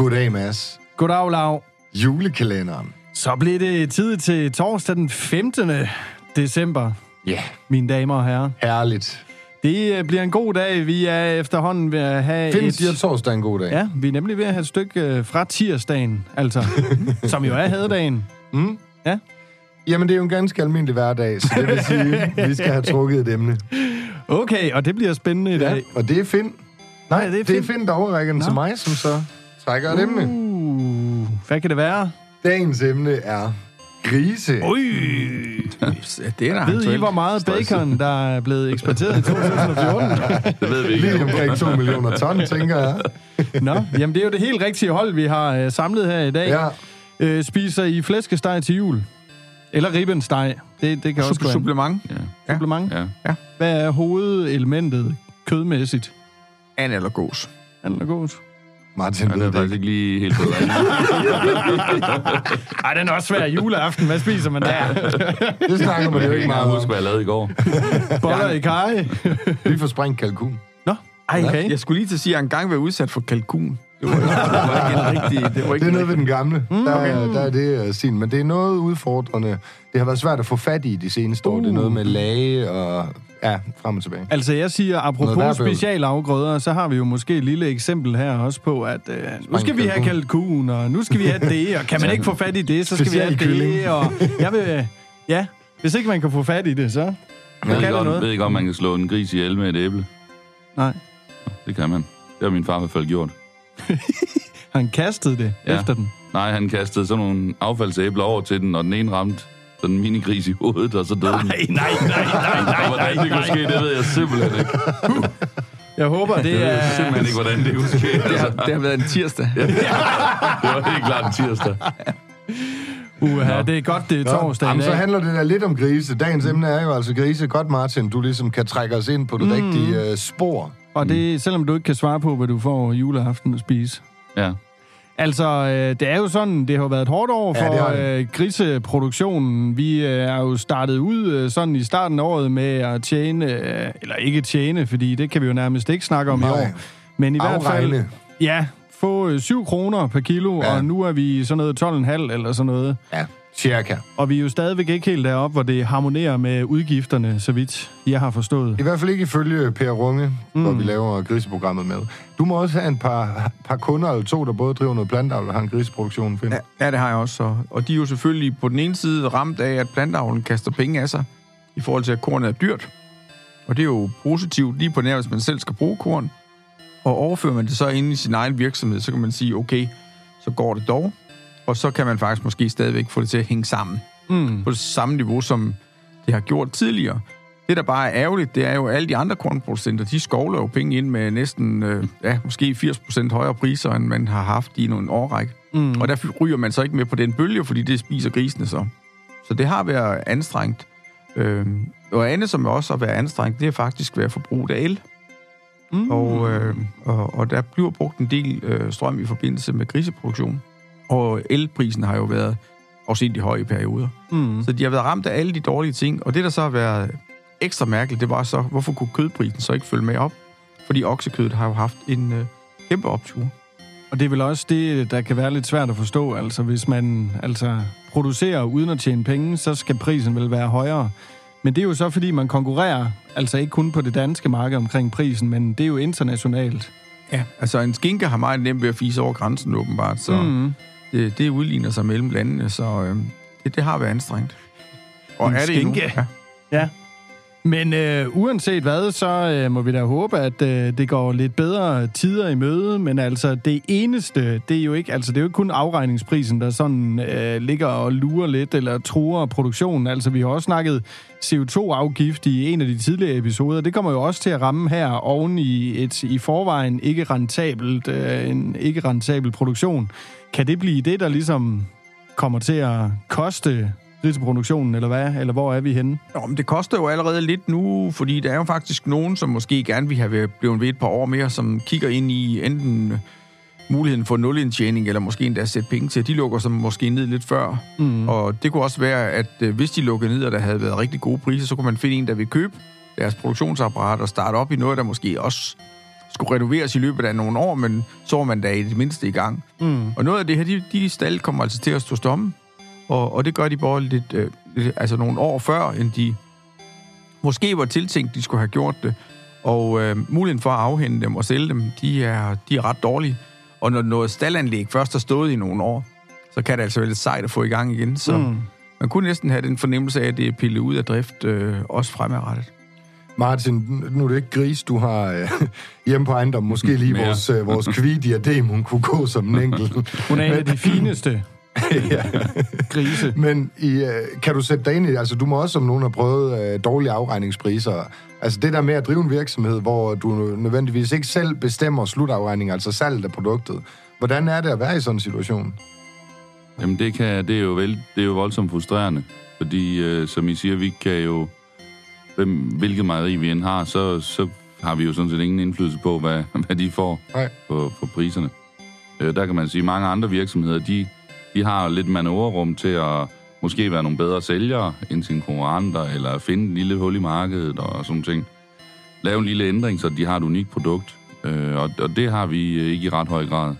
Goddag, Mads. Goddag, Lav. Julekalenderen. Så bliver det tid til torsdag den 15. december, Ja, yeah. mine damer og herrer. herligt. Det øh, bliver en god dag. Vi er efterhånden ved at have Findes et... torsdag en god dag? Ja, vi er nemlig ved at have et stykke øh, fra tirsdagen, altså, som jo er hadedagen. Mm? Ja. Jamen, det er jo en ganske almindelig hverdag, så det vil sige, at vi skal have trukket et emne. Okay, og det bliver spændende i dag. Ja, og det er Finn. Nej, det er det er Finn. Finn, der overrækker den til mig, som så trækker et emne. Uh, hvad kan det være? Dagens emne er grise. Ui, Det er da ved I, hvor meget bacon, der er blevet eksporteret i 2014? Det ved vi Lige ikke. omkring 2 millioner ton, tænker jeg. Nå, jamen det er jo det helt rigtige hold, vi har øh, samlet her i dag. Ja, Øh, spiser I flæskesteg til jul? Eller ribbensteg? Det, det kan også Sup- gå an. supplement. Ja. Supplement. ja. Hvad er hovedelementet kødmæssigt? And eller gås. Han er god. Martin Ja, det ved er det faktisk ikke. lige helt på Ej, den er også svær juleaften. Hvad spiser man der? Det snakker man jo Jeg ikke meget engang huske, om. hvad jeg lavede i går. Boller i kaj? Vi får sprængt kalkun. Nå, ej, okay. Jeg skulle lige til at sige, at jeg engang været udsat for kalkun. Det var, det var ikke en rigtig... Det var ikke Det er noget ved den gamle. Mm. Der, er, der er det uh, sin. Men det er noget udfordrende. Det har været svært at få fat i de seneste år. Det er Uh. noget med lage og... Ja, frem og tilbage. Altså, jeg siger, apropos specialafgrøder, så har vi jo måske et lille eksempel her også på, at øh, nu skal vi have kalkun, og nu skal vi have det, og kan man ikke få fat i det, så skal vi have det, og jeg vil... Ja, hvis ikke man kan få fat i det, så... Jeg kan ved det ikke, om, noget. ved ikke, om man kan slå en gris ihjel med et æble. Nej. Det kan man. Det har min far i hvert fald gjort. Han kastede det. Ja. efter den. Nej, han kastede sådan nogle affaldsæbler over til den, og den ene ramte sådan en minigris i hovedet, og så døde den. Nej, nej, nej, nej, nej, Og hvordan det kunne ske, det ved jeg simpelthen ikke. Jeg håber, det Jeg ved er... simpelthen ikke, hvordan det kunne ske. Det har, Altså, det har været en tirsdag. det var helt klart en tirsdag. Uha, Nå. det er godt, det er torsdag. Jamen, i så dag. handler det der lidt om grise. Dagens emne er jo altså grise. Godt, Martin, du ligesom kan trække os ind på det mm. rigtige uh, spor. Og det er, selvom du ikke kan svare på, hvad du får juleaften at spise. Ja. Altså, øh, det er jo sådan, det har været et hårdt år for det ja, det. øh, griseproduktionen. Vi øh, er jo startet ud øh, sådan i starten af året med at tjene, øh, eller ikke tjene, fordi det kan vi jo nærmest ikke snakke om Nej. i år. Men i hvert fald, Afregne. ja, få øh, 7 kroner per kilo, ja. og nu er vi sådan noget 12,5 eller sådan noget. Ja, cirka. Og vi er jo stadigvæk ikke helt deroppe, hvor det harmonerer med udgifterne, så vidt jeg har forstået. I hvert fald ikke ifølge Per Runge, mm. hvor vi laver griseprogrammet med. Du må også have en par, par kunder eller to, der både driver noget plantavl og har en griseproduktion. Finn. Ja, ja, det har jeg også. Og, og de er jo selvfølgelig på den ene side ramt af, at plantavlen kaster penge af sig, i forhold til, at kornet er dyrt. Og det er jo positivt lige på nær, hvis man selv skal bruge korn. Og overfører man det så ind i sin egen virksomhed, så kan man sige, okay, så går det dog. Og så kan man faktisk måske stadigvæk få det til at hænge sammen Mm. på det samme niveau, som det har gjort tidligere. Det, der bare er ærgerligt, det er jo, at alle de andre kornproducenter, de skovler jo penge ind med næsten, øh, ja, måske 80% højere priser, end man har haft i nogle årrække. Mm. Og der ryger man så ikke med på den bølge, fordi det spiser grisene så. Så det har været anstrengt. Øhm, og andet, som også har været anstrengt, det har faktisk været forbruget af el. Mm. Og, øh, og, og der bliver brugt en del øh, strøm i forbindelse med griseproduktion. Og elprisen har jo været afsindig høj i perioder. Mm. Så de har været ramt af alle de dårlige ting. Og det, der så har været ekstra mærkeligt, det var så, hvorfor kunne kødprisen så ikke følge med op? Fordi oksekødet har jo haft en øh, kæmpe optur. Og det er vel også det, der kan være lidt svært at forstå. Altså, hvis man altså, producerer uden at tjene penge, så skal prisen vel være højere. Men det er jo så, fordi man konkurrerer, altså ikke kun på det danske marked omkring prisen, men det er jo internationalt. Ja, altså en skinke har meget nemt ved at fise over grænsen åbenbart, så mm. Det, det udligner sig mellem landene, så øh, det, det har været anstrengt. Og En er det endnu? skinke? Ja. Ja. Men øh, uanset hvad, så øh, må vi da håbe, at øh, det går lidt bedre tider i møde. Men altså, det eneste, det er jo ikke, altså, det er jo ikke kun afregningsprisen, der sådan øh, ligger og lurer lidt eller truer produktionen. Altså, vi har også snakket CO2-afgift i en af de tidligere episoder. Det kommer jo også til at ramme her oven i et i forvejen ikke rentabelt, øh, en ikke rentabel produktion. Kan det blive det, der ligesom kommer til at koste griseproduktionen, eller hvad? Eller hvor er vi henne? Nå, men det koster jo allerede lidt nu, fordi der er jo faktisk nogen, som måske gerne vil have blevet ved et par år mere, som kigger ind i enten muligheden for nulindtjening, eller måske endda sætte penge til. De lukker sig måske ned lidt før. Mm. Og det kunne også være, at øh, hvis de lukkede ned, og der havde været rigtig gode priser, så kunne man finde en, der vil købe deres produktionsapparat og starte op i noget, der måske også skulle renoveres i løbet af nogle år, men så var man da i det mindste i gang. Mm. Og noget af det her, de, de stald kommer altså til at stå stomme, og, og det gør de bare lidt, øh, lidt, altså nogle år før, end de måske var tiltænkt, de skulle have gjort det. Og øh, muligheden for at afhente dem og sælge dem, de er, de er ret dårlige. Og når noget staldanlæg først har stået i nogle år, så kan det altså være lidt sejt at få i gang igen. Så mm. man kunne næsten have den fornemmelse af, at det er pillet ud af drift, øh, også fremadrettet. Martin, nu er det ikke gris, du har øh, hjemme på ejendom. Måske lige vores, øh, vores kvidiadem, hun kunne gå som en enkelt. Hun er en af de fineste ja. grise. Men i, øh, kan du sætte dig ind i, altså du må også, som nogen har prøvet, øh, dårlige afregningspriser. Altså det der med at drive en virksomhed, hvor du nødvendigvis ikke selv bestemmer slutafregning, altså salget af produktet. Hvordan er det at være i sådan en situation? Jamen, det, kan, det, er jo vel, det er jo voldsomt frustrerende, fordi, øh, som I siger, vi kan jo, hvem, hvilket mejeri vi end har, så, så har vi jo sådan set ingen indflydelse på, hvad, hvad de får Nej. på, på priserne. Øh, der kan man sige, at mange andre virksomheder, de, de har lidt manøvrerum til at måske være nogle bedre sælgere end sine konkurrenter, eller finde en lille hul i markedet og sådan ting. Lave en lille ændring, så de har et unikt produkt. Øh, og, og det har vi øh, ikke i ret høj grad.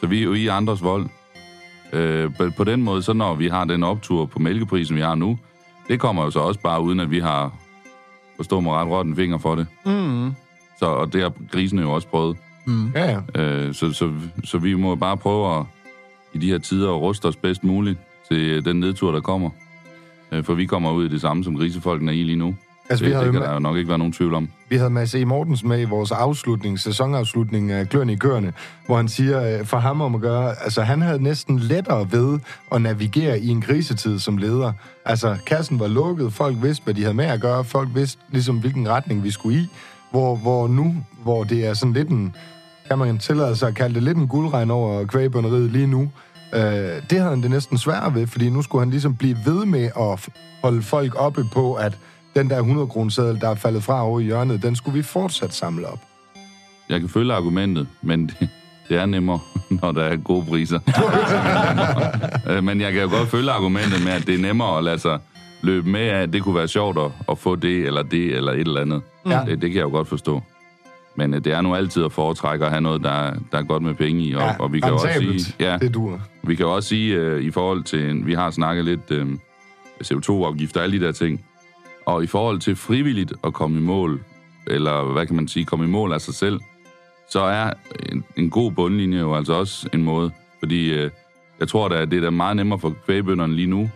Så vi er jo i andres vold. Øh, på- den måde, så når vi har den optur på mælkeprisen, vi har nu, det kommer jo så også bare uden, at vi har, forstå mig ret, rådt en finger for det. Mm. Så, og det har grisene jo også prøvet. Mm. Ja, ja. Øh, så, så, så vi må bare prøve at, i de her tider at ruste os bedst muligt til den nedtur, der kommer. Øh, for vi kommer ud i det samme, som grisefolkene er i lige nu. Altså, det, vi havde, det kan der jo nok ikke være nogen tvivl om. vi havde Mads E. Mortensen med i vores afslutning, sæsonafslutning af Kløerne i Køerne, hvor han siger, øh, for ham om at gøre, altså han havde næsten lettere ved at navigere i en krisetid som leder. Altså, kassen var lukket, folk vidste, hvad de havde med at gøre, folk vidste ligesom, hvilken retning vi skulle i, hvor, hvor nu, hvor det er sådan lidt en, kan man tillade sig at kalde det lidt en guldregn over kvægbønderiet lige nu, øh, det havde han det næsten sværere ved, fordi nu skulle han ligesom blive ved med at holde folk oppe på, at den der 100 kroner der er faldet fra over i hjørnet, den skulle vi fortsat samle op. Jeg kan følge argumentet, men det, det er nemmere, når der er gode priser. Øh, men jeg kan jo godt følge argumentet med, at det er nemmere at lade sig løbe med af, at det kunne være sjovt at, at få det, eller det, eller et eller andet. Ja. Det, det kan jeg jo godt forstå. Men øh, det er nu altid at foretrække at have noget, der, er- der er godt med penge i. Og, Ja, og vi kan også sige, ja, Det dur. vi kan også sige øh, i forhold til, vi har snakket lidt øh, CO2-afgifter og alle de der ting, og i forhold til frivilligt at komme i mål, eller hvad kan man sige, komme i mål af sig selv, så er en, en god bundlinje jo altså også en måde. Fordi øh, jeg tror da, at det er da meget nemmere for kvægbønderne lige nu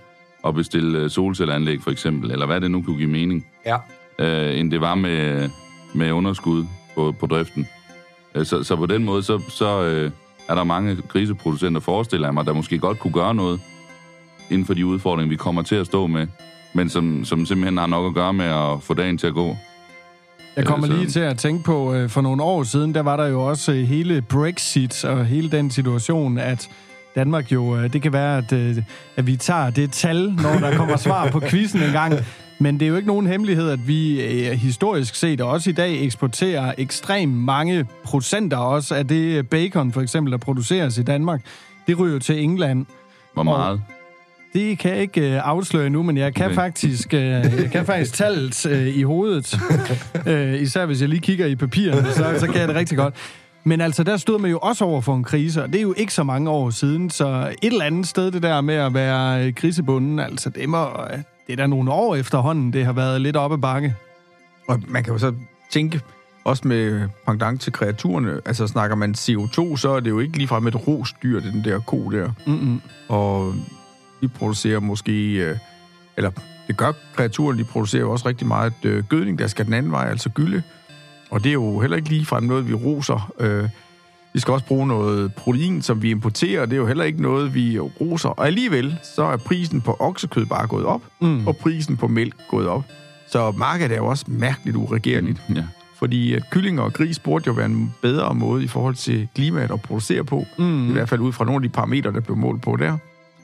at bestille øh, solcelleanlæg for eksempel, eller hvad det nu kunne give mening, Ja. øh, end det var med, med underskud på, på driften. Øh, Så, så på den måde, så, så øh, er der mange griseproducenter, forestiller jeg mig, der måske godt kunne gøre noget inden for de udfordringer, vi kommer til at stå med, men som, som simpelthen har nok at gøre med at få dagen til at gå. Jeg kommer Øh, lige til at tænke på, for nogle år siden, der var der jo også hele Brexit og hele den situation, at Danmark jo, det kan være, at, at vi tager det tal, når der kommer svar på quizzen en gang. Men det er jo ikke nogen hemmelighed, at vi øh, historisk set, og også i dag, eksporterer ekstremt mange procenter også af det bacon, for eksempel, der produceres i Danmark. Det ryger jo til England. Hvor meget? Det kan jeg ikke øh, afsløre endnu, men jeg kan Okay. faktisk, øh, jeg kan faktisk tallet øh, i hovedet. øh, især hvis jeg lige kigger i papirerne, så, så kan jeg det rigtig godt. Men altså, der stod man jo også over for en krise, og det er jo ikke så mange år siden, så et eller andet sted, det der med at være øh, krisebunden, altså det, må, øh, det er da nogle år efterhånden, det har været lidt oppe bakke. Og man kan jo så tænke, også med pendant til kreaturerne, altså snakker man CO2, så er det jo ikke ligefrem et rosdyr, den der ko der. Mm-mm. Og de producerer måske, øh, eller det gør kreaturen, de producerer jo også rigtig meget øh, gødning, der skal den anden vej, altså gylde. Og det er jo heller ikke ligefrem noget, vi roser. Øh, vi skal også bruge noget protein, som vi importerer, det er jo heller ikke noget, vi roser. Og alligevel, så er prisen på oksekød bare gået op, Mm. og prisen på mælk gået op. Så markedet er jo også mærkeligt uregerligt. Ja. Fordi at kyllinger og gris burde jo være en bedre måde i forhold til klimaet at producere på. Mm. I hvert fald ud fra nogle af de parametre, der blev målt på der.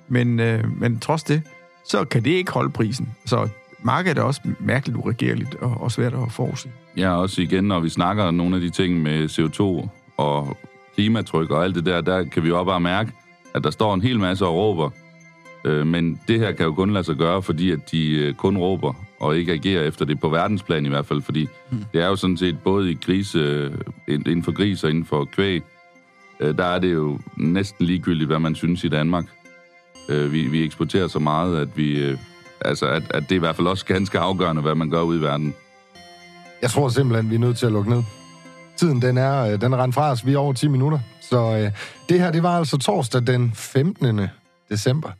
Men, øh, men trods det, så kan det ikke holde prisen. Så markedet er også mærkeligt uregerligt og, og svært at forudse. Ja, også igen, når vi snakker nogle af de ting med CO2 og klimatryk og alt det der, der kan vi jo også bare mærke, at der står en hel masse og råber. Øh, men det her kan jo kun lade sig gøre, fordi at de øh, kun råber og ikke agerer efter det på verdensplan i hvert fald, fordi mm. det er jo sådan set både i grise, inden for gris og inden for kvæg, øh, der er det jo næsten ligegyldigt, hvad man synes i Danmark. Øh, vi, vi eksporterer så meget, at vi... Øh, altså, at, at det er i hvert fald også ganske afgørende, hvad man gør ude i verden. Jeg tror simpelthen, vi er nødt til at lukke ned. Tiden, den er, øh, den er rent fra os. Vi er over 10 minutter. Så øh, det her, det var altså torsdag den 15. december